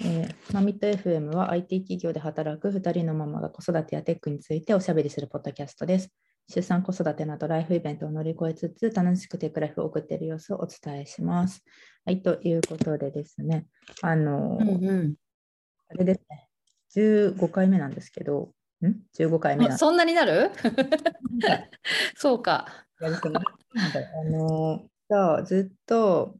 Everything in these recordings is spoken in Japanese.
えーマミット FM は IT 企業で働く2人のママが子育てやテックについておしゃべりするポッドキャストです。出産、子育てなどライフイベントを乗り越えつつ、楽しくテックライフを送っている様子をお伝えします。はい、ということでですね、あの、うんあれですね、15回目なんですけど、ん ?15 回目そんなになる？そうかあのじゃあずっと,、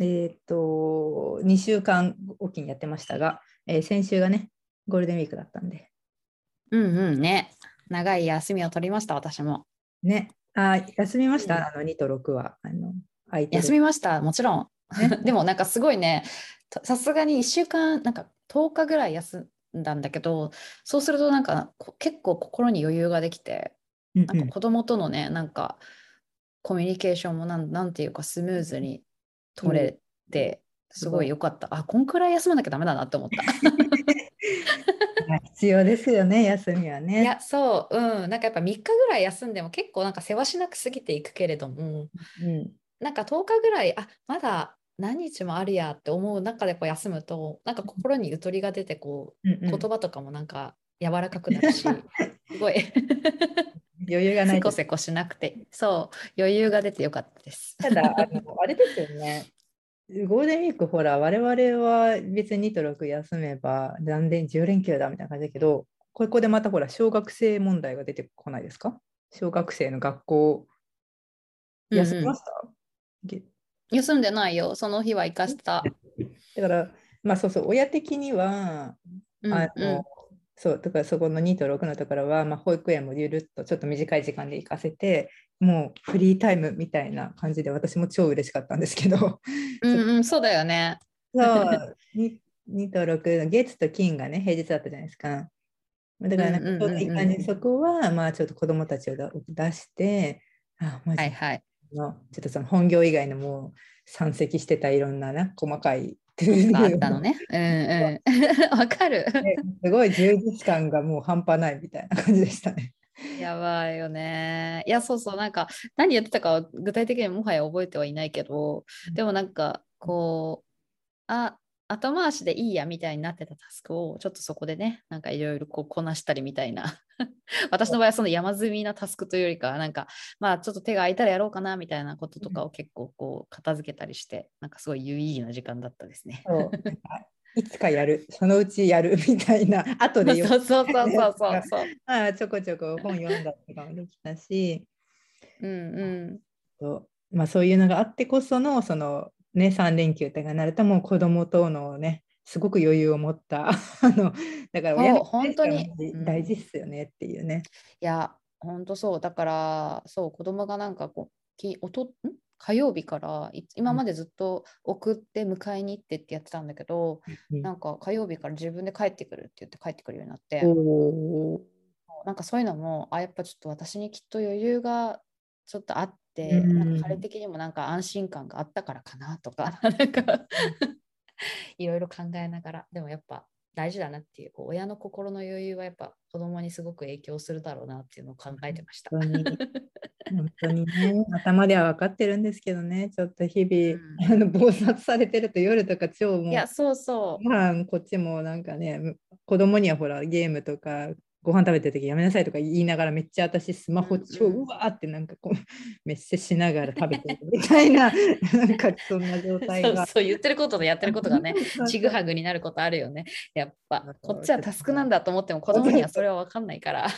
えー、と2週間おきにやってましたが、えー先週がねゴールデンウィークだったんで。うんうんね。長い休みを取りました、私も。ね。あ休みました、うん。あの2と6は。あの休みました、もちろん。ね。でもなんかすごいね、とさすがに1週間、なんか10日ぐらい休んだんだけど、そうするとなんかこ結構心に余裕ができて、うん。なんか子供とのね、なんかコミュニケーションもなんなんていうかスムーズに取れて、すごい良かった。あ、こんくらい休まなきゃダメだなって思った。う ん必要ですよね休みはいね。や、そう、うん、なんかやっぱ3日ぐらい休んでも結構なんかせわしなく過ぎていくけれども、うんなんか10日ぐらい、あ、まだ何日もあるやって思う中でこう休むと、なんか心にゆとりが出て、こう、うんうん言葉とかもなんか柔らかくなるし、すごい。余裕がないせこせこしなくて、そう、余裕が出てよかったです。ただあのあれですよね。ゴールデンウィークほら我々は別に2と6休めば残念10連休だみたいな感じだけどここでまたほら小学生問題が出てこないですか？小学生の学校休みました、げ。休んでないよ、その日は生かした。だからまあそうそう。親的にはうんあの、うんそうだからそこの2と6のところは、まあ、保育園もゆるっとちょっと短い時間で行かせてもうフリータイムみたいな感じで私も超嬉しかったんですけどうんうん、そうだよね。そう、2, 2と6、月と金がね、平日だったじゃないですか。だからそこは、まあちょっと子供たちをだ出して、あ、マジはいはい。の、ちょっとその本業以外のもう山積してたいろんなね、細かい。があったのね。うんうん。わかる。すごい充実感がもう半端ないみたいな感じでしたね。やばいよね。いや、そうそう、なんか、何やってたかは具体的にもはや覚えてはいないけど、でもなんか、こう、あ、後回しでいいやみたいになってたタスクを、ちょっとそこでね、なんかいろいろこうこなしたりみたいな。私の場合はその山積みなタスクというよりかは、なんか、まあちょっと手が空いたらやろうかなみたいなこととかを結構こう片付けたりして、なんかすごい有意義な時間だったですね。いつかやる、そのうちやる みたいな、後でそうそうそうそうそうそう。ああちょこちょこ本読んだりとかもできたし、うんうん。そうまあ、そういうのがあってこそのその、ね、3連休とかになるともう子供とのねすごく余裕を持った あのだから親本当に。大事っすよねっていうね。いや、ほんとそう。だから、そう、子供がなんかこう、きおとん？火曜日からい今までずっと送って迎えに行ってってやってたんだけど、うんなんか火曜日から自分で帰ってくるって言って帰ってくるようになって、なんかそういうのも、あ、やっぱちょっと私にきっと余裕がちょっとあって、うんなんか彼的にもなんか安心感があったからかなとか、なんかいろいろ考えながら、でもやっぱ大事だなっていう、こう親の心の余裕はやっぱ子供にすごく影響するだろうなっていうのを考えてました。本当に 本当にね頭では分かってるんですけどねちょっと日々、あの暴殺されてると夜とか超もういや、そうそう。ご飯こっちもなんかね子供にはほらゲームとかご飯食べてる時やめなさいとか言いながらめっちゃ私スマホ超うわーってなんかこうめっちゃしながら食べてるみたいな なんかそんな状態が。そうそう、言ってることとやってることがね、そ うちぐはぐになることあるよね。やっぱそう、こっちはタスクなんだと思っても子供にはそれは分かんないから。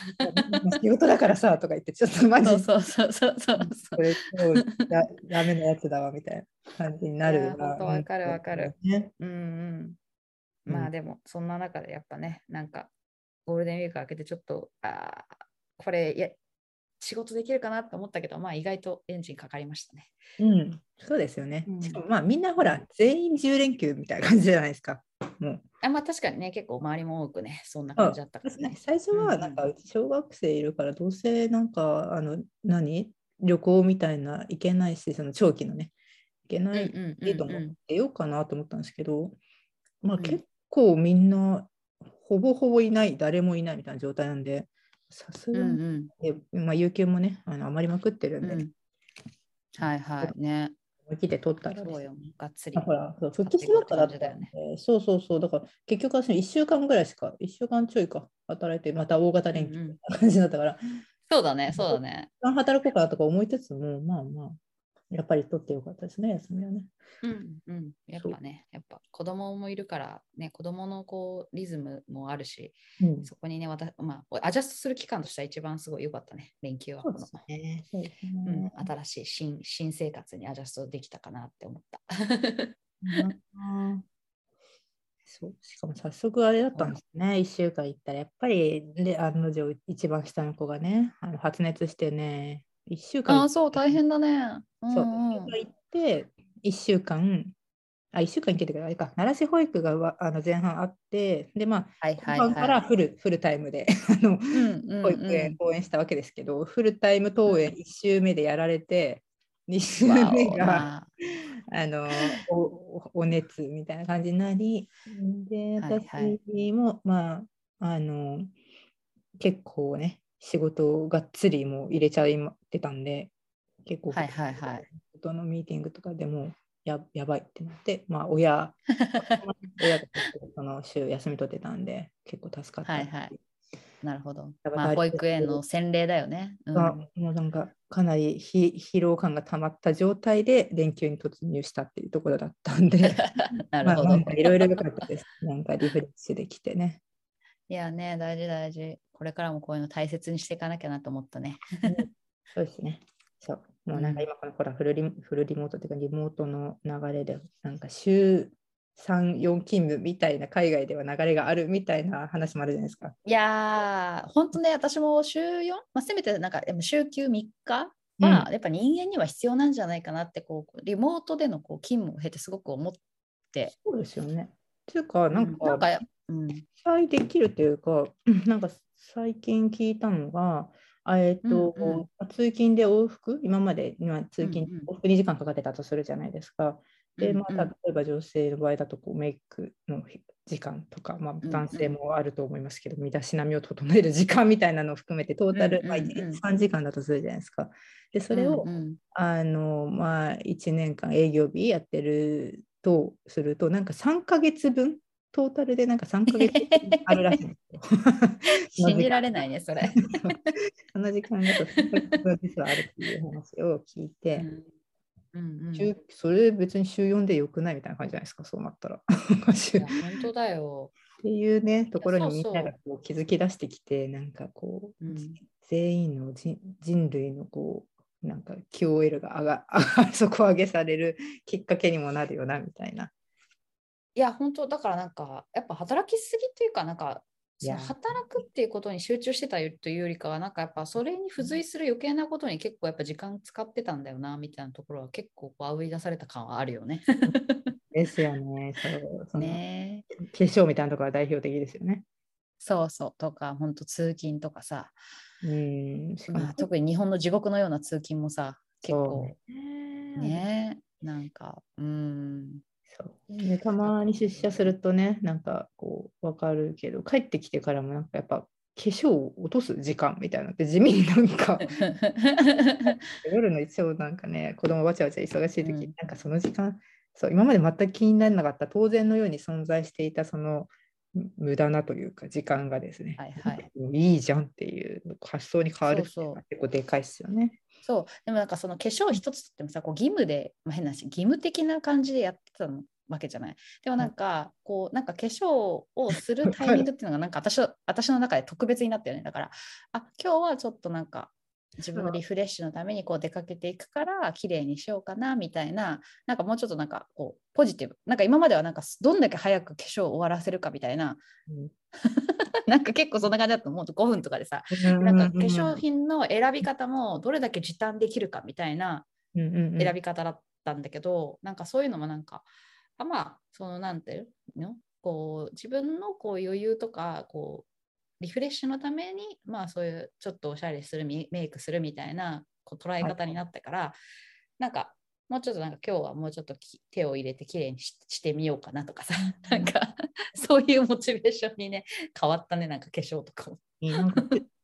仕事だからさとか言ってちょっとマジそうそうそうそうそうこれ超だダメなやつだわみたいな感じにないるわかるわかる。ねうんうん。うんまあでも、そんな中でやっぱね、なんか、ゴールデンウィーク明けてちょっと、あーこれ、いや、仕事できるかなと思ったけど、まあ意外とエンジンかかりましたね。うん、そうですよね。うんしかもまあみんなほら全員10連休みたいな感じじゃないですか。もうあまあ確かにね、結構周りも多くね、そんな感じだったからね。最初はなんか小学生いるからどうせなんかあの何？旅行みたいな行けないしその長期のね行けうんない、いいと思ってようかなと思ったんですけど、まあうん結構みんなほぼほぼいない誰もいないみたいな状態なんでさすがうんに、うん。えまあ有給もねあの余りまくってるんで、うん。はいはいね。思い切って取ったらねそうよ、がっつり。あ。ほら、そう復帰しばっかだっていくってそうそうそう、だから結局私1週間ぐらいしか、1週間ちょいか、働いて、また大型連休うんうん。みたいな感じだったから、そうだね、そうだね。働こうかなとか思いつつも、まあまあ、やっぱり取ってよかったですね、休みはね。うんうん。やっぱね、やっぱ子供もいるから、ね、子供のこうリズムもあるし、うん、そこにね、わたまあ、アジャストする期間としては一番すごい良かったね、連休は。そうですね。そうですうんね。、新しい新新生活にアジャストできたかなって思った。うん そうしかも早速あれだったんですね、1週間行ったら、やっぱりで案の定、一番下の子がね、あの発熱してね、1週間。ああ、そう、大変だね。そう、んん。1週間行って、1週間、あ、1週間行っててから、あれか、奈良市保育がわあの前半あって、で、まあ、はいはい後半からはフル,、フルタイムで あのい。うんうん。保育園応援したわけですけど、フルタイム登園1週目でやられて、2週わ目が、あ あのおお熱みたいな感じになり、で、はいはい。私も、まあ、あの、結構ね、仕事をがっつりもう入れちゃってたんで、結構、はいはいはい。人のミーティングとかでもややばいってなって、まあ、親、親がその週休み取ってたんで、結構助かった。はいはいなるほど。まあ、保育園の洗礼だよね。うんがもうなんかかなりひ疲労感が溜まった状態で連休に突入したっていうところだったんで、なるまあほど。いろいろ良かったです。なんかリフレッシュできてね。いやね、大事大事。これからもこういうの大切にしていかなきゃなと思ったね。そうですね。そう。もうなんか今このほらフルリフルリモートっていうかリモートの流れでなんか週3、4勤務みたいな海外では流れがあるみたいな話もあるじゃないですか。いやー、本当ね、私も週4、まあ、せめてなんかでも週休3日は、やっぱ人間には必要なんじゃないかなってこう、リモートでのこう勤務を経てすごく思って。そうですよね。っていうか、なんか、なんかうん、期待できるというか、なんか最近聞いたのが、あえっと、うんうん通勤で往復、今まで今通勤、往復2時間かかってたとするじゃないですか。で、まあ、例えば女性の場合だとこうメイクの時間とか、まあ、ん男性もあると思いますけど、身だしなみを整える時間みたいなのを含めて、トータル、まあ、うんうん。うん3時間だとするじゃないですか。で、それを、あのまあ、1年間営業日やってるとすると、なんか3ヶ月分、トータルでなんか3ヶ月分あるらしいんですよ。信じられないね、それ。その時間だと3ヶ月分実はあるっていう話を聞いて、うんうんうん、それ別に週4でよくないみたいな感じじゃないですか、そうなったら。本当だよ。ていうね、ところにみんながこう気づき出してきて、なんかこう、うん全員の人人類のこう、なんか QOL が上が上が底上げされるきっかけにもなるよなみたいな。いや、本当だからなんか、やっぱ働きすぎっていうか、なんか、働くっていうことに集中してたというよりかは、なんかやっぱそれに付随する余計なことに結構やっぱ時間使ってたんだよな、みたいなところは結構こうあぶり出された感はあるよね。ですよね。そうそのねえ化粧みたいなところは代表的ですよね。そうそう。とか、本当通勤とかさ、うん。まあ、特に日本の地獄のような通勤もさ、結構ねね、なんか、うん。そうでたまに出社するとね、なんかこう、わかるけど、帰ってきてからもなんかやっぱ、化粧を落とす時間みたいなのって地味になんか 夜の一応なんかね子供わちゃわちゃ忙しい時、うん。なんかその時間そう今まで全く気にならなかった当然のように存在していたそのむ無駄なというか時間がですね、はいはい。いいじゃんっていう発想に変わるって結構でかいですよね。そう、でもなんかその化粧一つとってもさ、こう義務で、まあ、変な話、義務的な感じでやってたのわけじゃない？でもなんか、こう、なんか化粧をするタイミングっていうのが、なんか私私の中で特別になったよね。だから、あ、今日はちょっとなんか、自分のリフレッシュのためにこう出かけていくから綺麗にしようかなみたいななんかもうちょっとなんかこうポジティブ。なんか今まではなんかどんだけ早く化粧を終わらせるかみたいな。うん。なんか結構そんな感じだったのもう。5分とかでさ。なんか化粧品の選び方もどれだけ時短できるかみたいな選び方だったんだけど、なんかそういうのもなんかあまあそのなんていうの？こう自分のこう余裕とかこうリフレッシュのためにまあそういうちょっとおしゃれするメイクするみたいなこう捉え方になったから、なんかもうちょっとなんか今日はもうちょっとき手を入れてきれいにししてみようかなとかさ なんかそういうモチベーションにね変わったねなんか化粧とかも。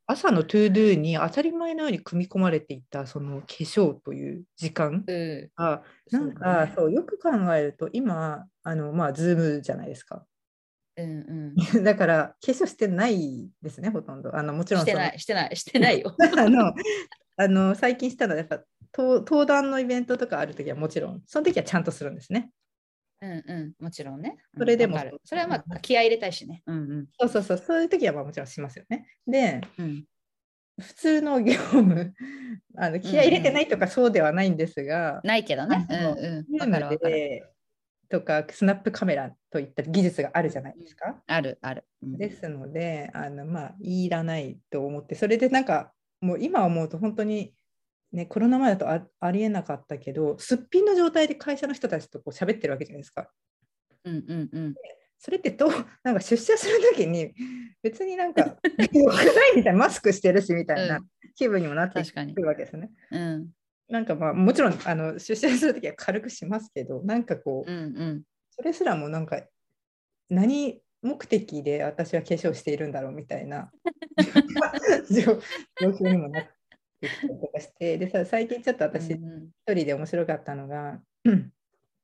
朝の to do に当たり前のように組み込まれていたその化粧という時間うん。がなんかそう,、よく考えると今あのまあズームじゃないですかうん だから化粧してないですねほとんどあのもちうん。してないしてないしてないよ。あのあの最近したのはやっぱ登登壇のイベントとかあるときはもちろんその時はちゃんとするんですねうんうんもちろんね。うんそれでもそれはまあ気合い入れたいしね。うんうんそうそうそうそういう時はまあもちろんしますよねでうん普通の業務あの気合い入れてないとかそうではないんですが、ないけどね。うんうん。とかスナップカメラといった技術があるじゃないですか。あるある。うんですのであのまあいらないと思ってそれでなんかもう今思うと本当にねコロナ前だとあありえなかったけどすっぴんの状態で会社の人たちとこう喋ってるわけじゃないですか。うんうんうん。それってどう なんか出社するときに別になんか よくないみたいなマスクしてるしみたいなうん気分にもなって確かにくるわけですよね。うんなんかまあもちろんあの出社するときは軽くしますけどなんかこう、うんうん。それすらもなんか何目的で私は化粧しているんだろうみたいな状 状況にもなってきたりとかしてでさ最近ちょっと私一人で面白かったのが、う ん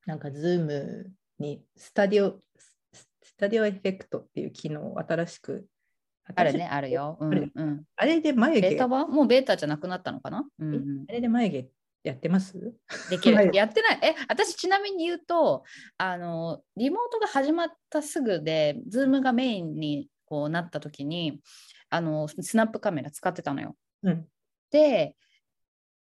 なんか Zoom にス studio effect っていう機能を新しくあるね、あるよ。うんうん。あれで眉毛ベータはもうベータじゃなくなったのかな、うんうんあれで眉毛やってます？できる。はいやってない。え、私ちなみに言うと、あの、リモートが始まったすぐで、ズームがメインにこうなった時に、あの、スナップカメラ使ってたのよ。うんで、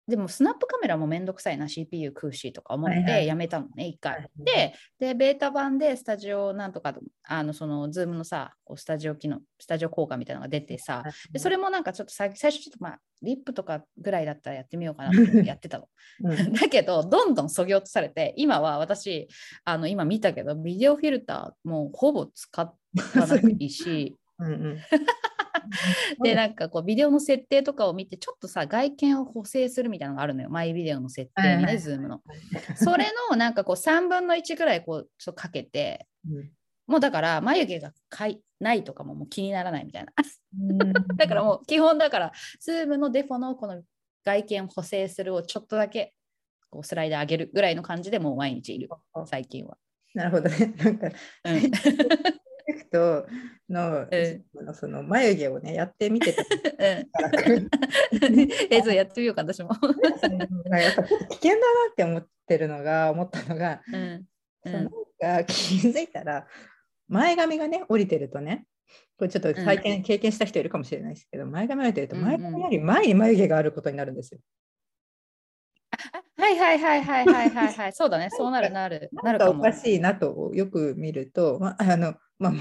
でもスナップカメラもめんどくさいな CPU 食うしとか思っはいはい。てやめたのね、一回。はい。でで、ベータ版でスタジオなんとか、あの、その、ズームのさ、スタジオ機能、スタジオ効果みたいなのが出てさ、でそれもなんかちょっと最最初ちょっとまあ、リップとかぐらいだったらやってみようかなってやってたの。うん。だけど、どんどんそぎ落とされて、今は私、あの今見たけど、ビデオフィルターもうほぼ使わなくていいし、うんうんで、なんかこう、ビデオの設定とかを見て、ちょっとさ、外見を補正するみたいなのがあるのよ。マイビデオの設定に Zoom の。それのなんかこう、3分の1ぐらいこう、ちょっとかけて、うんもうだから、眉毛がかいてないとかももう気にならないみたいな。うんだからもう基本だから、 Zoom のデフォのこの外見補正するをちょっとだけこうスライダー上げるぐらいの感じでもう毎日いる、最近は。なるほどね。なんか、うんェクトの,、うその眉毛をね、やってみてた 映像やってみようか、私も。やっぱちょっと危険だなって思ってるのが、思ったのが、うんうそのなんか気づいたら、前髪がね、降りてるとね、これちょっと体験、経験した人いるかもしれないですけど、前髪降りてると、うんうん前髪より前に眉毛があることになるんですよ。はいはいはいはいはいはいはい。そうだね、そうなるなる。なるかも。なんかおかしいなとよく見ると、まああのまあ、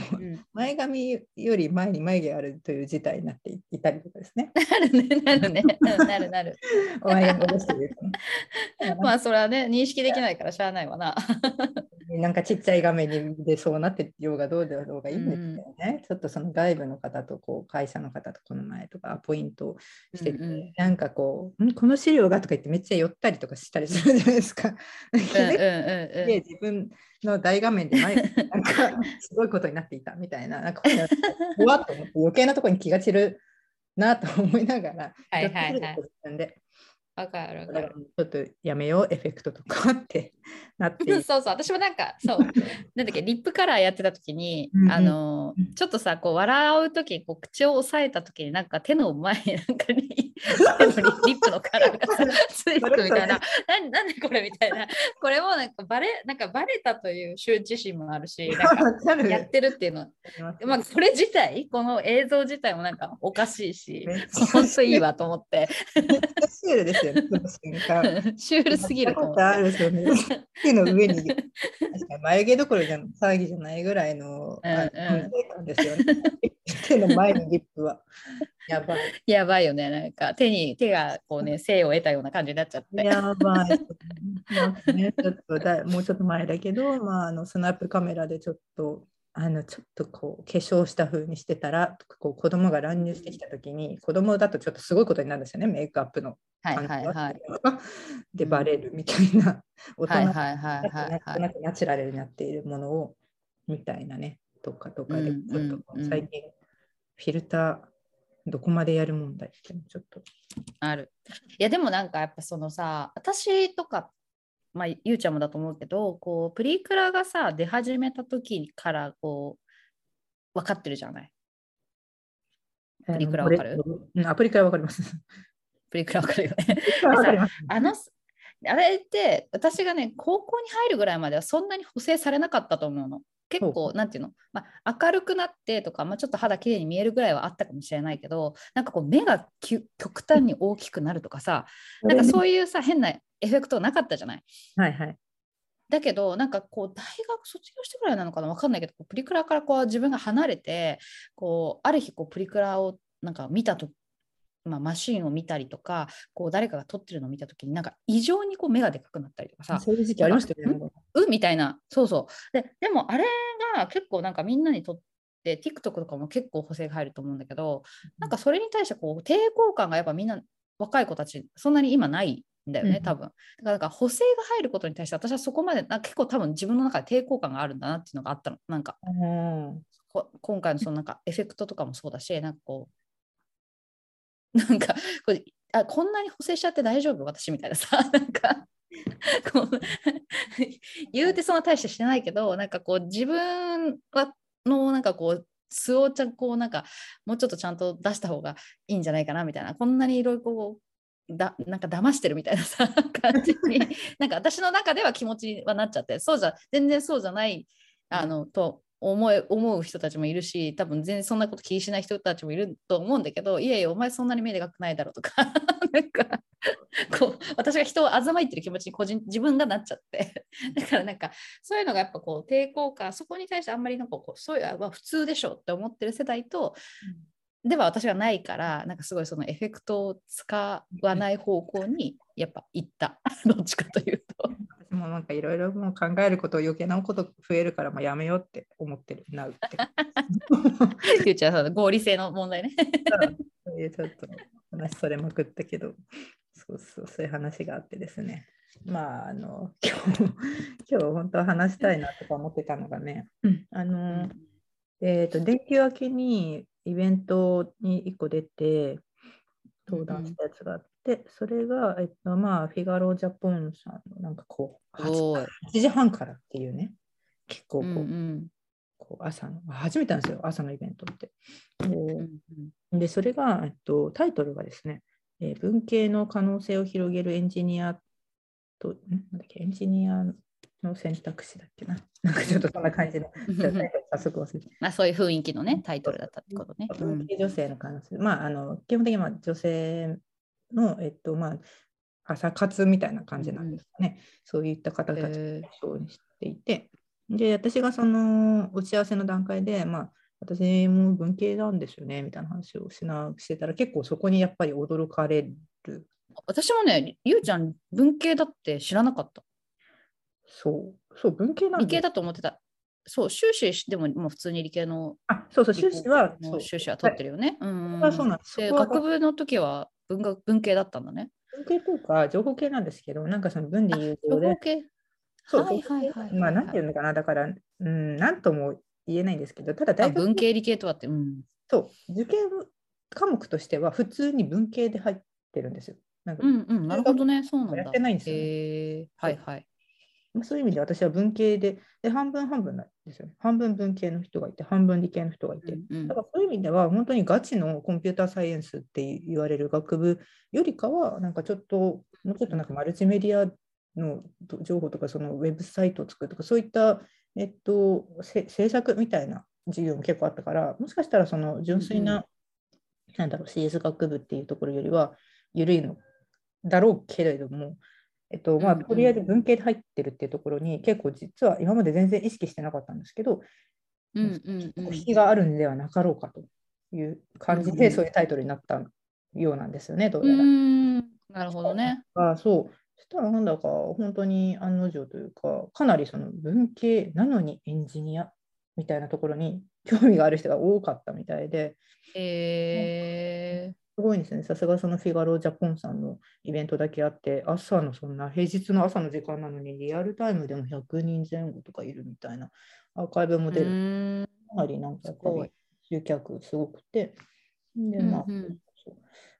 前髪より前に眉毛があるという事態になっていたりとかですね。なるね、なるね。うんなるなる。前髪を下ろしてる まあそれはね、認識できないからしゃあないわな。なんかちっちゃい画面にでそうなってようがどうであろうがいいんですけどね、ちょっとその外部の方とこう会社の方とこの前とかアポイントをしてて、うんうんなんかこう、ん？この資料が？とか言ってめっちゃ寄ったりとかしたりするじゃないですか。気うんうんて自分の大画面で前 なんかすごいことになっていたみたいな、なんかこれ怖っと思って余計なところに気が散るなと思いながら、はいはいはい。でわかるわかる。ちょっとやめようエフェクトとかって なって。そうそう、私もなんか、そう、なんだっけ、リップカラーやってた時に、あの、ちょっとさ、こう、笑う時こう口を押さえた時に、なんか手の前に、なんかに、手のリリップのカラーがさついてくみたいな、ななんでこれみたいな、これもなんかバレ、なんかバレたという羞恥心もあるし、なんか、やってるっていうの。は、まあ、これ自体、この映像自体もなんかおかしいし本当いいわと思って、シュールですよ瞬間。シュールすぎると思って。やったことあるですよね。手の上に、確かに眉毛どころじゃ騒ぎじゃないぐらいの、うんうんあの存在感ですよね。手の前にリップは。やばい。やばいよね、なんか手に手がこうね、生を得たような感じになっちゃって。やばい。ね、ちょっとだもうちょっと前だけど、まあ、あのスナップカメラでちょっと、あのちょっとこう化粧した風にしてたらこう子供が乱入してきた時に子供だとちょっとすごいことになるんですよねメイクアップのはいはいはい。でバレるみたいな大人はいはいはいはいなんとは。ないくナチュラルになっているものをみたいなねとかとかでうんちょっと最近フィルターどこまでやる問題ってちょっと。ある。いやでもなんかやっぱそのさ私とかまあゆうちゃんもだと思うけどこうプリクラがさ出始めた時からこう分かってるじゃない？プリクラわかる？うんあプリクラわかります。プリクラ分かるよね。あのあれって私がね高校に入るぐらいまではそんなに補正されなかったと思うの。結ほ構なんていうの、まあ、明るくなってとか、まあ、ちょっと肌きれいに見えるぐらいはあったかもしれないけどなんかこう目が極端に大きくなるとかさなんかそういうさ変なエフェクトなかったじゃない。はいはい。だけどなんかこう大学卒業してぐらいなのかな分かんないけどこうプリクラからこう自分が離れてこうある日こうプリクラをなんか見たとまあ、マシンを見たりとかこう誰かが撮ってるのを見た時になんか異常にこう目がでかくなったりとかさそういう時期ありましたよね。う？みたいな。そうそう。ででもあれが結構なんかみんなにとって TikTok とかも結構補正が入ると思うんだけどなんかそれに対してこう抵抗感がやっぱみんな若い子たちそんなに今ないんだよねうん多分。だからなんか補正が入ることに対して私はそこまでな結構多分自分の中で抵抗感があるんだなっていうのがあったの。なんかうん。こ今回のそのなんかエフェクトとかもそうだしなんかこうなんかこれあこんなに補正しちゃって大丈夫？私みたいなさなんか こう言うてそんな大してしてないけどなんかこう自分はのなんかこう素をちゃんこうなんかもうちょっとちゃんと出した方がいいんじゃないかなみたいなこんなにいろいろこうだなんか騙してるみたいなさ感じに なんか私の中では気持ちにはなっちゃってそうじゃ全然そうじゃないあのと思え思う人たちもいるし多分全然そんなこと気にしない人たちもいると思うんだけどいやいやお前そんなに目でかくないだろうとか なんかこう私が人をあざまいてる気持ちに個人自分がなっちゃって。だからなんかそういうのがやっぱこう抵抗感そこに対してあんまりなんかこうそういうあまあ普通でしょって思ってる世代と、では私がないからなんかすごいそのエフェクトを使わない方向にやっぱ行った。どっちかというと。私もなんかいろいろもう考えること余計なこと増えるからもうやめようって思ってるなうって。フューチャーさんの合理性の問題ね。ちょっと話それまくったけど、そうそう、そういう話があってですね。まあ、あの、今日、今日本当は話したいなとか思ってたのがね、あの、えっ、と、連休明けにイベントに1個出て、登壇したやつがあって、それが、えっと、まあ、フィガロ・ジャポンさんの、なんかこう、おーい。8, 時半からっていうね、結構こう、うんうん。こう朝の、初めてなんですよ、朝のイベントって。でそれが、えっと、タイトルがですね、えー文系の可能性を広げるエンジニアと、ん？なんだっけ、エンジニアの選択肢だっけな？なんかちょっとそんな感じの、早速忘れて。まあ、そういう雰囲気のねタイトルだったってことね。うん。文系女性の可能性、まあ、あの基本的にまあ女性の、えっと、まあ、朝活みたいな感じなんですかね。そういった方たちを対象にしていて、で、私がその打ち合わせの段階で、まあ、私も文系なんですよねみたいな話をしなしてたら、結構そこにやっぱり驚かれる。私もね、ゆうちゃん文系だって知らなかった。そう、そう、文系なんで理系だと思ってた。そう、修士でももう普通に理系のあ、そうそう、修士は、修士は取ってるよね。うんはそうなんです学部の時は文学文系だったんだね。文系というか、情報系なんですけど、なんかその文理融合で、情報系そう、はいはいはいはいまあ、なんていうのかな、だから、うん、なんとも言えないんですけど、ただあ大学文系理系とはって、うん。そう、受験科目としては普通に文系で入ってるんですよ。なんかうんうん、なるほどね、そうなんだ。やってないんですよねはいはい。まあそういう意味で私は文系でで、半分半分なんですよね。半分文系の人がいて、半分理系の人がいて。うんうんだからそういう意味では、本当にガチのコンピューターサイエンスって言われる学部よりかは、なんかちょっと、もうちょっとなんかマルチメディアの情報とか、そのウェブサイトを作るとか、そういった、えっと、せ制作みたいな授業も結構あったから、もしかしたらその純粋な、なんだろう、CS 学部っていうところよりは緩いのだろうけれども、えっとまあ、とりあえず文系で入ってるっていうところに結構実は今まで全然意識してなかったんですけど、うんうんうん引きがあるんではなかろうかという感じで、うんうんそういうタイトルになったようなんですよね、どううやら。なるほどね。あそう。そしたらなんだか本当に案の定というか、かなりその文系なのにエンジニアみたいなところに興味がある人が多かったみたいで、えすごいですね。さすがそのフィガロ・ジャポンさんのイベントだけあって、朝のそんな平日の朝の時間なのにリアルタイムでも100人前後とかいるみたいなアーカイブも出る。かなりなんかやっぱすごいり集客すごくて、で、まあ、うんうんそう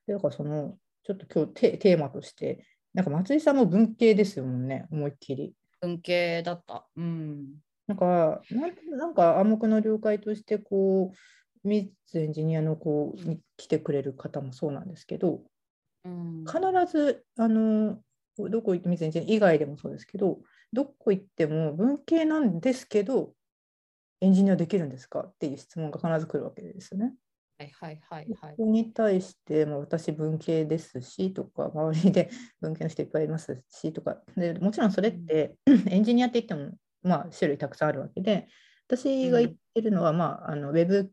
でだからその、ちょっと今日テテーマとして、なんか松井さんも文系ですよもんね、思いっきり。文系だった。うん。なんか、なんなんか暗黙の了解として、こう、ミッツエンジニアのこうに来てくれる方もそうなんですけど、うん、必ず、あの、どこ行ってミッツエンジニア以外でもそうですけど、どこ行っても文系なんですけど、エンジニアできるんですかっていう質問が必ず来るわけですよね。はいはいはいはいそ。こに対して、まあ、私文系ですしとか、周りで文系の人いっぱいいますしとか、でもちろんそれってエンジニアって言っても、まあ、種類たくさんあるわけで、私が言ってるのは、まあ、あのウェブ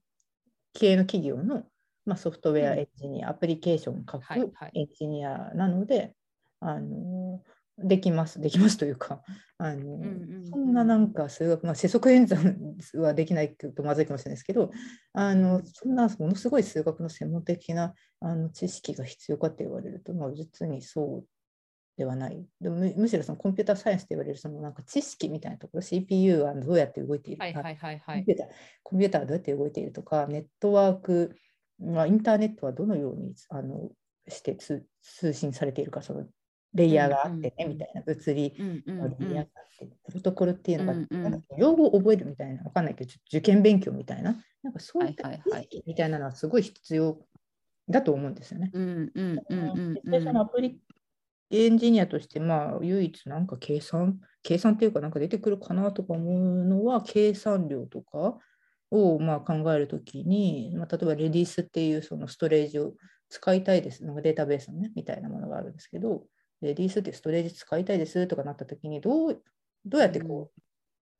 系の企業の、まあ、ソフトウェアエンジニア、アプリケーションを書くエンジニアなので、あのできます、できますというか、あのうんうんそんななんか数学、まあ、世則演算はできないとまずいかもしれないですけど、あのそんなものすごい数学の専門的なあの知識が必要かって言われると、まあ、実にそうではない。でもむむしろそのコンピューターサイエンスと言われるそのなんか知識みたいなところ、CPU はどうやって動いているか。コンピューターはどうやって動いているとか、ネットワーク、まあ、インターネットはどのようにあのして通通信されているか、そのレイヤーがあってね、みたいな物理のレイヤーがあうんって、プロトコルっていうのが、なんか用語を覚えるみたいな、わかんないけど、受験勉強みたいな、なんかそういった知識みたいなのはすごい必要だと思うんですよね。うんうんうんうん実際そのアプリエンジニアとして、まあ、唯一なんか計算、計算っていうかなんか出てくるかなとか思うのは、計算量とかをまあ考えるときに、まあ、例えばレディースっていうそのストレージを使いたいです、なんかデータベースのね、みたいなものがあるんですけど、レディースってストレージ使いたいですとかなったときに、どうどうやってこう、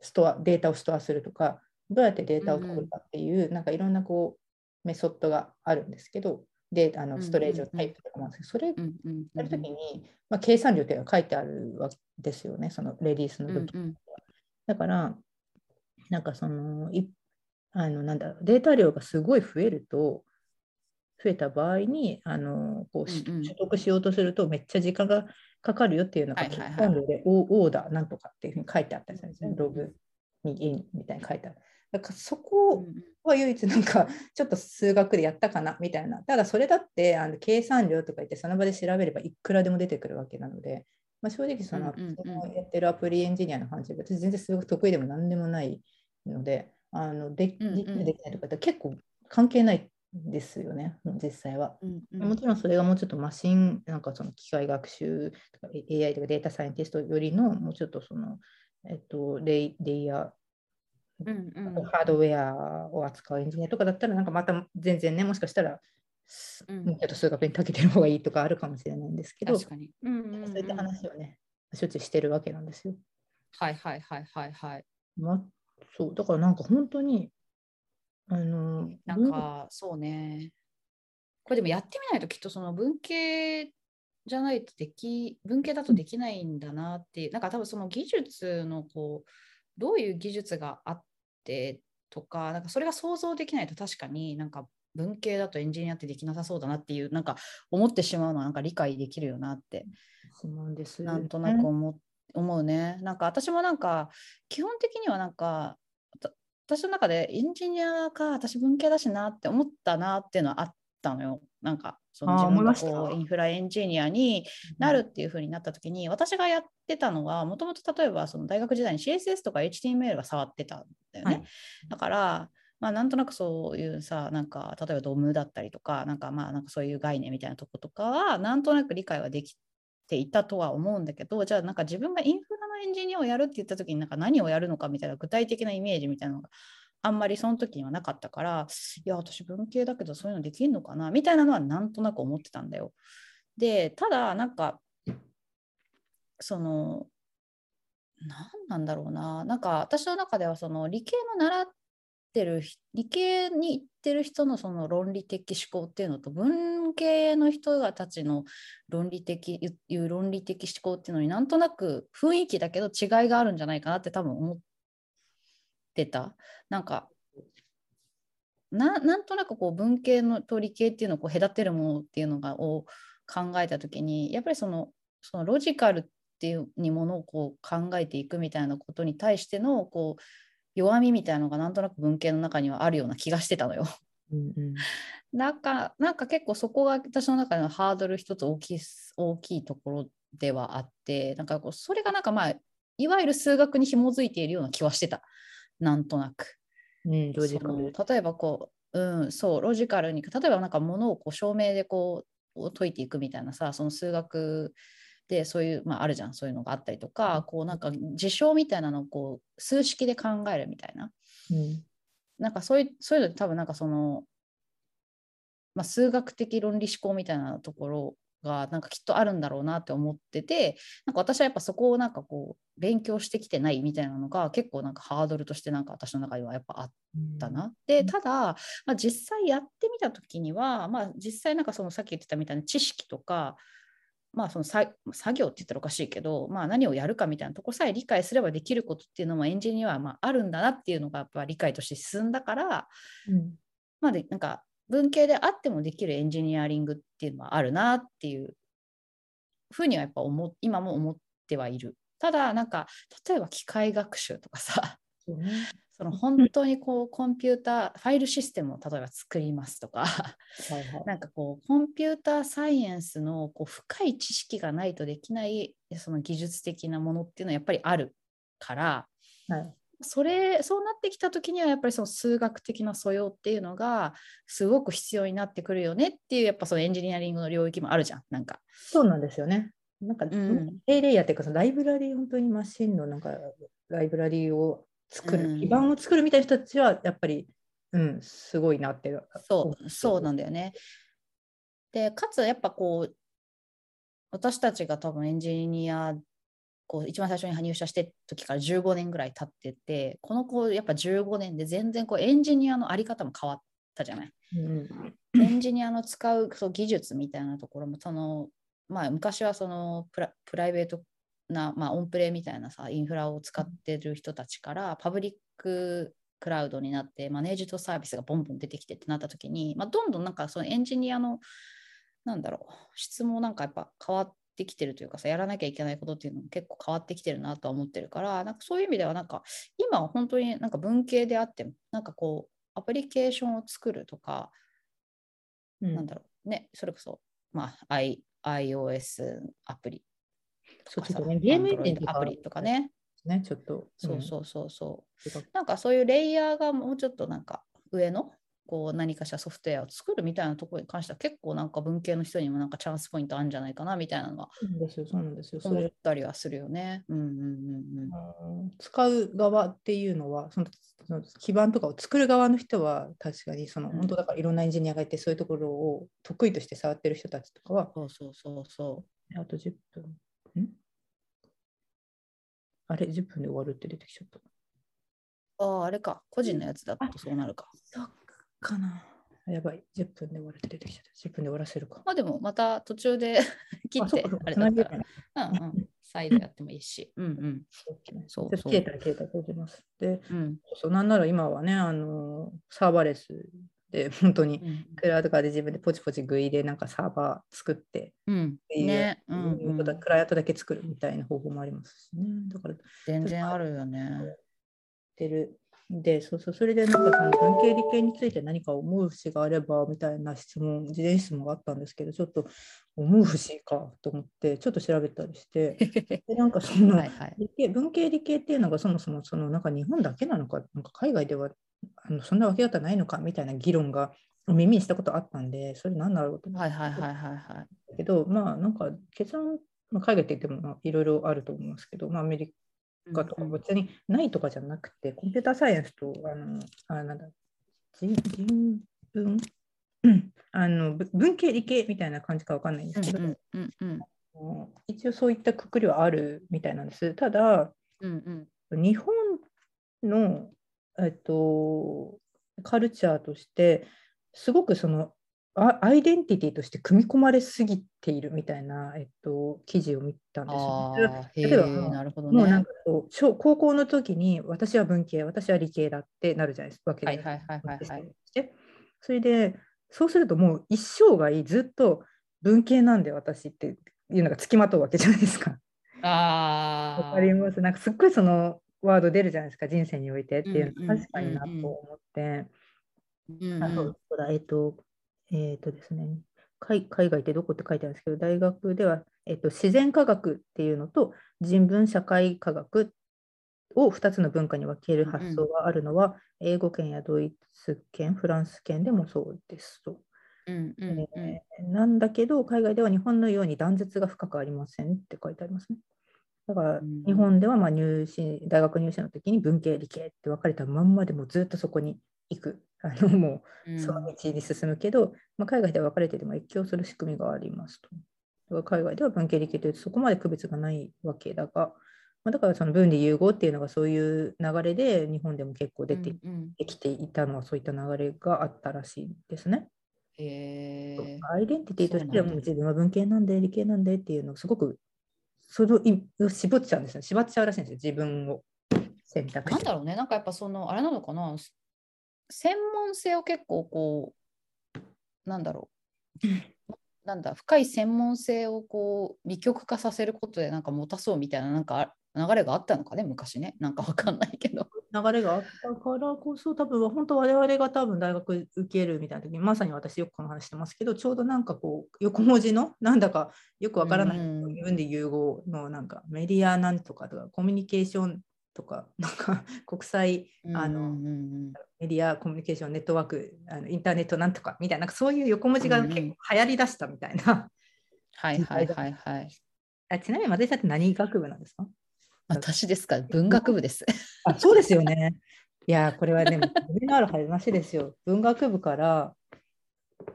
ストア、データをストアするとか、どうやってデータを取るかっていう、なんかいろんなこうメソッドがあるんですけど、であのストレージをタイプとかもあるんですけど、それやるときに、まあ、計算量っていうのが書いてあるわけですよね、そのレディースのうん時。うん。だから、なんかその、いあのなんだろうデータ量がすごい増えると、増えた場合にあのこう取得しようとするとめっちゃ時間がかかるよっていうのが、計はいはいはい。算量でオオーダーなんとかっていうふうに書いてあったりするんですね、ログにインみたいに書いてある。だからそうんこは唯一なんかちょっと数学でやったかなみたいな。ただそれだってあの計算量とか言ってその場で調べればいくらでも出てくるわけなので、まあ、正直その,、やってるアプリエンジニアの話で私全然数学得意でも何でもないので、あのできるできないとかって結構関係ないんですよね、実際は。うんうん。もちろんそれがもうちょっとマシン、なんかその機械学習とか AI とかデータサイエンティストよりのもうちょっとその、えっと、レイレイヤー、うんうんハードウェアを扱うエンジニアとかだったら、なんかまた全然ね、もしかしたら、すうんもうちょっと数学に長けてる方がいいとかあるかもしれないんですけど、そ確かに。うんうんうんういった話をね、しょっちゅうしてるわけなんですよ。はいはいはいはいはい。ま、そう、だからなんか本当に、あの、なんかそうね。これでもやってみないときっとその文系じゃないとでき、文系だとできないんだなっていう、なんか多分その技術のこう、どういう技術があってとか、なんかそれが想像できないと確かになんか文系だとエンジニアってできなさそうだなっていう、なんか思ってしまうのはなんか理解できるよなってそうなんですよなんとなく思,、思うね。なんか私もなんか基本的にはなんかた私の中でエンジニアか私文系だしなって思ったなっていうのはあったのよ。なんかその自分がこうインフラエンジニアになるっていう風になった時に、私がやってたのはもともと例えばその大学時代に CSS とか HTML が触ってたんだよね。はい。だからまあ、なんとなくそういうさ、なんか、例えばドムだったりとか、なんかまあ、なんかそういう概念みたいなとことかは、なんとなく理解はできていたとは思うんだけど、じゃあなんか自分がインフラのエンジニアをやるって言った時になんか何をやるのかみたいな具体的なイメージみたいなのがあんまりその時にはなかったから、いや、私文系だけどそういうのできるのかなみたいなのはなんとなく思ってたんだよ。で、ただなんか、その、何なんだろうな、なんか私の中ではその理系の習ってる理系に行ってる人のその論理的思考っていうのと文系の人たちの論理的いう論理的思考っていうのになんとなく雰囲気だけど違いがあるんじゃないかなって多分思ってた。なんかななんとなくこう文系のと理系っていうのをこう隔てるものっていうのがを考えた時にやっぱりそのそのロジカルっていうにものをこう考えていくみたいなことに対してのこう弱みみたいなのがなんとなく文系の中にはあるような気がしてたのよ。うんうんなんかなんか結構そこが私の中でのハードル一つ大きい大きいところではあってなんかこうそれがなんかまあいわゆる数学に紐づいているような気はしてたなんとなく。うん、ロジカル。その例えばこう、うん、そうロジカルに例えばなんかものをこう証明でこう解いていくみたいなさその数学でそういう、まあ、あるじゃんそういうのがあったりとかこうなんか事象みたいなのをこう数式で考えるみたいなうんなんかそういうそういうの多分なんかその、まあ、数学的論理思考みたいなところがなんかきっとあるんだろうなって思っててなんか私はやっぱそこをなんかこう勉強してきてないみたいなのが結構なんかハードルとしてなんか私の中ではやっぱあったな。でただ、まあ、実際やってみた時には、まあ、実際なんかそのさっき言ってたみたいな知識とかまあその作作業って言ったらおかしいけど、まあ、何をやるかみたいなところさえ理解すればできることっていうのもエンジニアはまああるんだなっていうのがやっぱ理解として進んだから、うんまあでなんか文系であってもできるエンジニアリングっていうのはあるなっていうふうにはやっぱ思今も思ってはいる。ただなんか例えば機械学習とかさねその本当にこうコンピューターファイルシステムを例えば作りますとかはいはい。なんかこうコンピューターサイエンスのこう深い知識がないとできないその技術的なものっていうのはやっぱりあるからはいそれそうなってきた時にはやっぱりその数学的な素養っていうのがすごく必要になってくるよねっていうやっぱそのエンジニアリングの領域もあるじゃんなんか。そうなんですよね。なんか、ん低レイヤーっていうか、そのライブラリー、本当にマシンのなんかライブラリーを作る、うん基盤を作るみたいな人たちは、やっぱり、うん、すごいなって。そうそうなんだ。だよね。でかつやっぱこう私たちが多分エンジニアこう一番最初に入社して時から15年ぐらい経っててこのこうやっぱ15年で全然こうエンジニアのあり方も変わったじゃない。うんエンジニアの使うそう技術みたいなところもその、まあ、昔はそのプラプライベートな、まあ、オンプレみたいなさインフラを使ってる人たちからパブリッククラウドになってマネージドサービスがボンボン出てきてってなった時に、まあ、どんどんなんかそのエンジニアのなんだろう質もなんかやっぱ変わってきてるというかさやらなきゃいけないことっていうのも結構変わってきてるなとは思ってるからなんかそういう意味ではなんか今は本当になんか文系であってもなんかこうアプリケーションを作るとかうんなんだろうね、それこそ、まあ、I、iOS アプリとかさ、とねゲームエンジンアプリとかね、ね、ちょっと。そうそうそうそう、うん。なんかそういうレイヤーがもうちょっとなんか上のこう何かしらソフトウェアを作るみたいなところに関しては結構なんか文系の人にもなんかチャンスポイントあるんじゃないかなみたいなのはそうなんですよ、思っれたりはするよね。使う側っていうのはそのその基盤とかを作る側の人は確かにその、うん本当だからいろんなエンジニアがいてそういうところを得意として触ってる人たちとかはそうそうそうそあと10分んあれ10分で終わるって出てきちゃったう。ああ、あれか、個人のやつだとそうなるか。そっかな。やばい。10分で終わるって出てきちゃった。10分で終わらせるか。まあでもまた途中で 切ってあれだったら、うんうん、再度やってもいいし。うんうん。そうそうちょっと消えたら消えたら閉じます。でうん。そうなんなら今はねあのサーバーレスで 本当にうん。クラウドからで自分でポチポチグイでなんかサーバー作ってうん。っていう、ね、うんうんクライアントだけ作るみたいな方法もありますしね。だから、全然あるよね。てる。で、そうそう、それでなんかその文系理系について何か思う節があればみたいな質問、事前質問があったんですけど、ちょっと思う節かと思って、ちょっと調べたりして、でなんかその、はい文系理系っていうのがそもそもそのなんか日本だけなのか、なんか海外ではあのそんな分け方ないのかみたいな議論が耳にしたことあったんで、それ何だろうと思ってはいはいはいはいはい。けど、まあなんか結論、まあ、海外って言ってもまあいろいろあると思いますけど、まあ、アメリカとか別にないとかじゃなくて、コンピューターサイエンスとあのあなんだ人人文？うん。あのぶ文系理系みたいな感じかわかんないんですけど、うんうんうんあの一応そういったくくりはあるみたいなんです。ただ、うんうん。日本の、えっと、カルチャーとしてすごくそのあアイデンティティとして組み込まれすぎているみたいな、えっと、記事を見たんですよね。例えばえ、なるほどねもうなんか。こう小高校の時に私は文系、私は理系だってなるじゃないですか。わけではいはいはいはいはい。それで、そうするともう一生涯ずっと文系なんで私っていうのがつきまとうわけじゃないですか。わかります？なんかすっごいそのワード出るじゃないですか、人生においてっていうの確かになとうんうん思って。うんうんあそうそうだ、えっ、と、えっ、とですね海、海外ってどこって書いてあるんですけど、大学では、えっ、と、自然科学っていうのと人文社会科学を2つの文化に分ける発想があるのは、英語圏やドイツ圏、フランス圏でもそうですと。うんうんうんえーなんだけど、海外では日本のように断絶が深くありませんって書いてありますね。だからうん日本ではまあ入試大学入試の時に文系、理系って分かれたまんまでもずっとそこに行く。あのもううんその道に進むけど、まあ、海外では分かれてても越境する仕組みがありますと。海外では文系、理系というとそこまで区別がないわけだが、まあ、だからその分離融合っていうのがそういう流れで日本でも結構出てうんうんきていたのはそういった流れがあったらしいですね。へえアイデンティティとしてはもう自分は文系なんで理系なんでっていうのをすごくそのい絞っちゃうんですよ。縛っちゃうらしいんですよ。自分を選択。なんだろうね、なんかやっぱその、あれなのかな、専門性を結構こう、なんだろう、なんだ、深い専門性をこう、利極化させることでなんか持たそうみたいな、なんかあ流れがあったのかね、昔ね。なんかわかんないけど。流れがあったからこそ多分本当我々が多分大学受けるみたいな時にまさに私よくこの話してますけどちょうどなんかこう横文字のなんだかよくわからないうん自分で融合のなんかメディアなんとかとかコミュニケーションとかなんか国際あのメディアコミュニケーションネットワークあのインターネットなんとかみたいななんかそういう横文字が結構流行りだしたみたいな、はいはいはいはい。あちなみに松井さんって何学部なんですか？私ですか、文学部です。あそうですよね。いやー、これはね、夢のある話ですよ。文学部から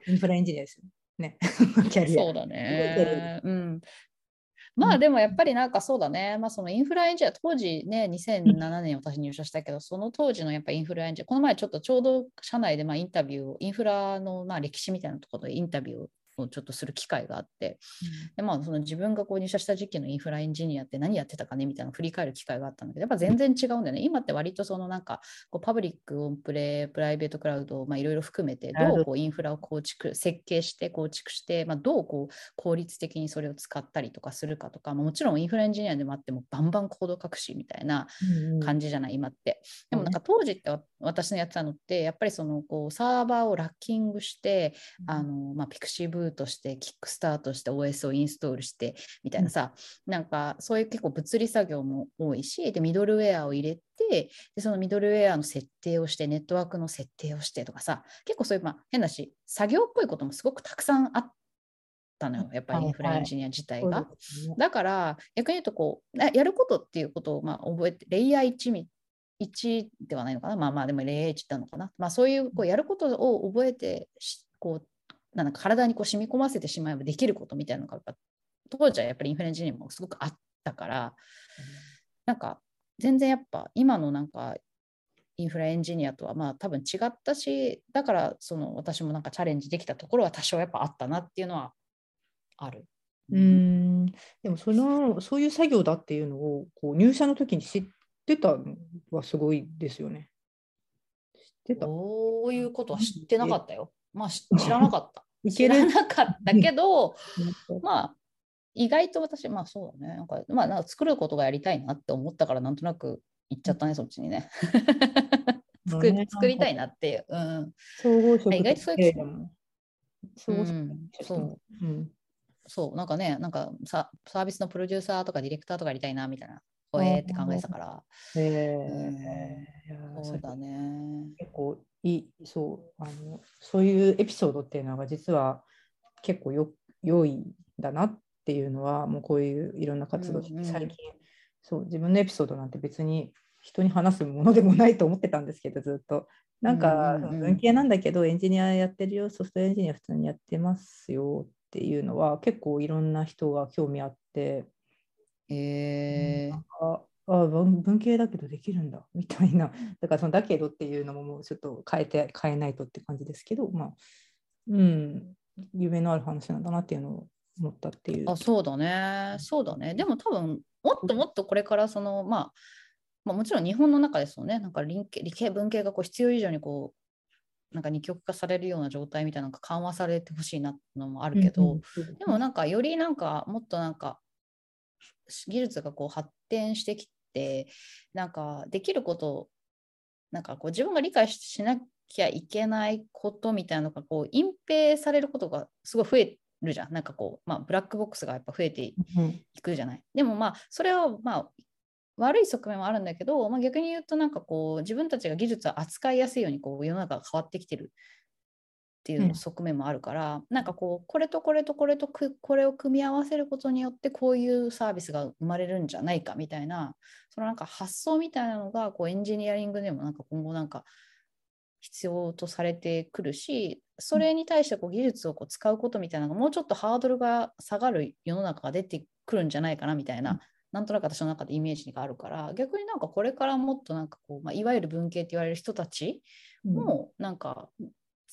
インフラエンジニアですよね。キャリア。そうだね。うん。まあでもやっぱりなんかそうだね、まあそのインフラエンジニア、当時ね、2007年私入社したけど、その当時のやっぱインフラエンジニア、この前ちょっとちょうど社内でまあインタビューを、インフラのまあ歴史みたいなところでインタビューをちょっとする機会があって、でまあその自分がこう入社した時期のインフラエンジニアって何やってたかねみたいなのを振り返る機会があったんだけど、やっぱ全然違うんだよね。今って割とそのなんかこうパブリック、オンプレ、プライベートクラウド、まあいろいろ含めて、ど。どうこうインフラを構築、設計して構築して、まあどうこう効率的にそれを使ったりとかするかとか、まあもちろんインフラエンジニアでもあってもバンバンコード書くしみたいな感じじゃない、今って。でもなんか当時ってわ私のやってたのって、やっぱりそのこうサーバーをラッキングして、あのまあ、 PXE boot して、 Kickstart して OS をインストールしてみたいなさ、なんかそういう結構物理作業も多いし、で、ミドルウェアを入れて、で、そのミドルウェアの設定をして、ネットワークの設定をしてとかさ、結構そういう、まあ、変だし、作業っぽいこともすごくたくさんあったのよ、やっぱりインフラエンジニア自体が。そうですね。だから逆に言うとこうなやることっていうことをまあ覚えてレイヤー1み1ではないのかな？まあまあでもレイヤー1なのかな？まあそういうこうやることを覚えてこうなんか体にこう染み込ませてしまえばできることみたいなのがやっぱ当時はやっぱりインフルエンジニアもすごくあったからなんか全然やっぱ今のなんかインフラエンジニアとはまあ多分違ったしだからその私もなんかチャレンジできたところは多少やっぱあったなっていうのはある。うん。でもそのそういう作業だっていうのをこう入社の時に知ってたのはすごいですよね。知ってたそういうことは知ってなかったよ。まあし知らなかった。いける？知らなかったけど、まあ意外と私、まあそうだね。なんか、まあなんか作ることがやりたいなって思ったから、なんとなく行っちゃったね、そっちにね。作ね作りたいなっていう。うん。総合職意外とそういうでも総合職うんそう。うんそう、なんかね、なんかササービスのプロデューサーとかディレクターとかやりたいなみたいな、ほえーって考えてたから、へえいやーそうだね。結構いいそうあのそういうエピソードっていうのが実は結構よ良いんだなっていうのはもうこういういろんな活動してうんうん最近、そう自分のエピソードなんて別に人に話すものでもないと思ってたんですけどずっと。なんかうんうんうん。文系なんだけどエンジニアやってるよソフトエンジニア普通にやってますよっていうのは結構いろんな人が興味あって。えー。なんかあ文文系だけどできるんだ みたいな、だからそのだけどっていうのももうちょっと変えて変えないとって感じですけど、まあ、うん、夢のある話なんだなっていうのを思ったっていう。あそうだね、そうだね。でも多分、もっともっとこれからその、まあ、まあ、もちろん日本の中ですよね、なんか理系理系文系がこう必要以上にこう、なんか二極化されるような状態みたいなのが緩和されてほしいなってのもあるけど、うんうん。でもなんかよりなんかもっとなんか技術がこう発展してきてなんかできることをなんかこう自分が理解ししなきゃいけないことみたいなのがこう隠蔽されることがすごい増えるじゃん。なんかこう、まあ、ブラックボックスがやっぱ増えていくじゃない。でもまあそれはまあ悪い側面もあるんだけど、まあ、逆に言うとなんかこう自分たちが技術を扱いやすいようにこう世の中が変わってきてるっていう側面もあるから、うん、なんかこうこれとこれとこれとこれを組み合わせることによってこういうサービスが生まれるんじゃないかみたいなそのなんか発想みたいなのがこうエンジニアリングでもなんか今後なんか必要とされてくるしそれに対してこう技術をこう使うことみたいなのがもうちょっとハードルが下がる世の中が出てくるんじゃないかなみたいな、うん、なんとなく私の中でイメージがあるから逆になんかこれからもっとなんかこう、まあ、いわゆる文系って言われる人たちもなんか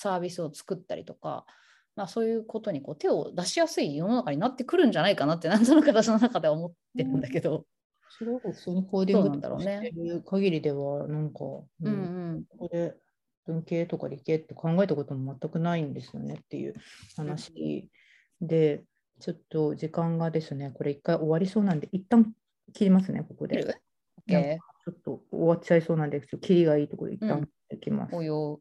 サービスを作ったりとか、まあ、そういうことにこう手を出しやすい世の中になってくるんじゃないかなってなんとなく私の中では思ってるんだけど。それはそのコーディングとかしてる限りではなんか、うん。うん、ここで文系とか理系って考えたことも全くないんですよねっていう話で、ちょっと時間がですね、これ一回終わりそうなんで、一旦切りますね、ここで。ちょっと終わっちゃいそうなんですけど、切りがいいところで一旦いきます。うん、お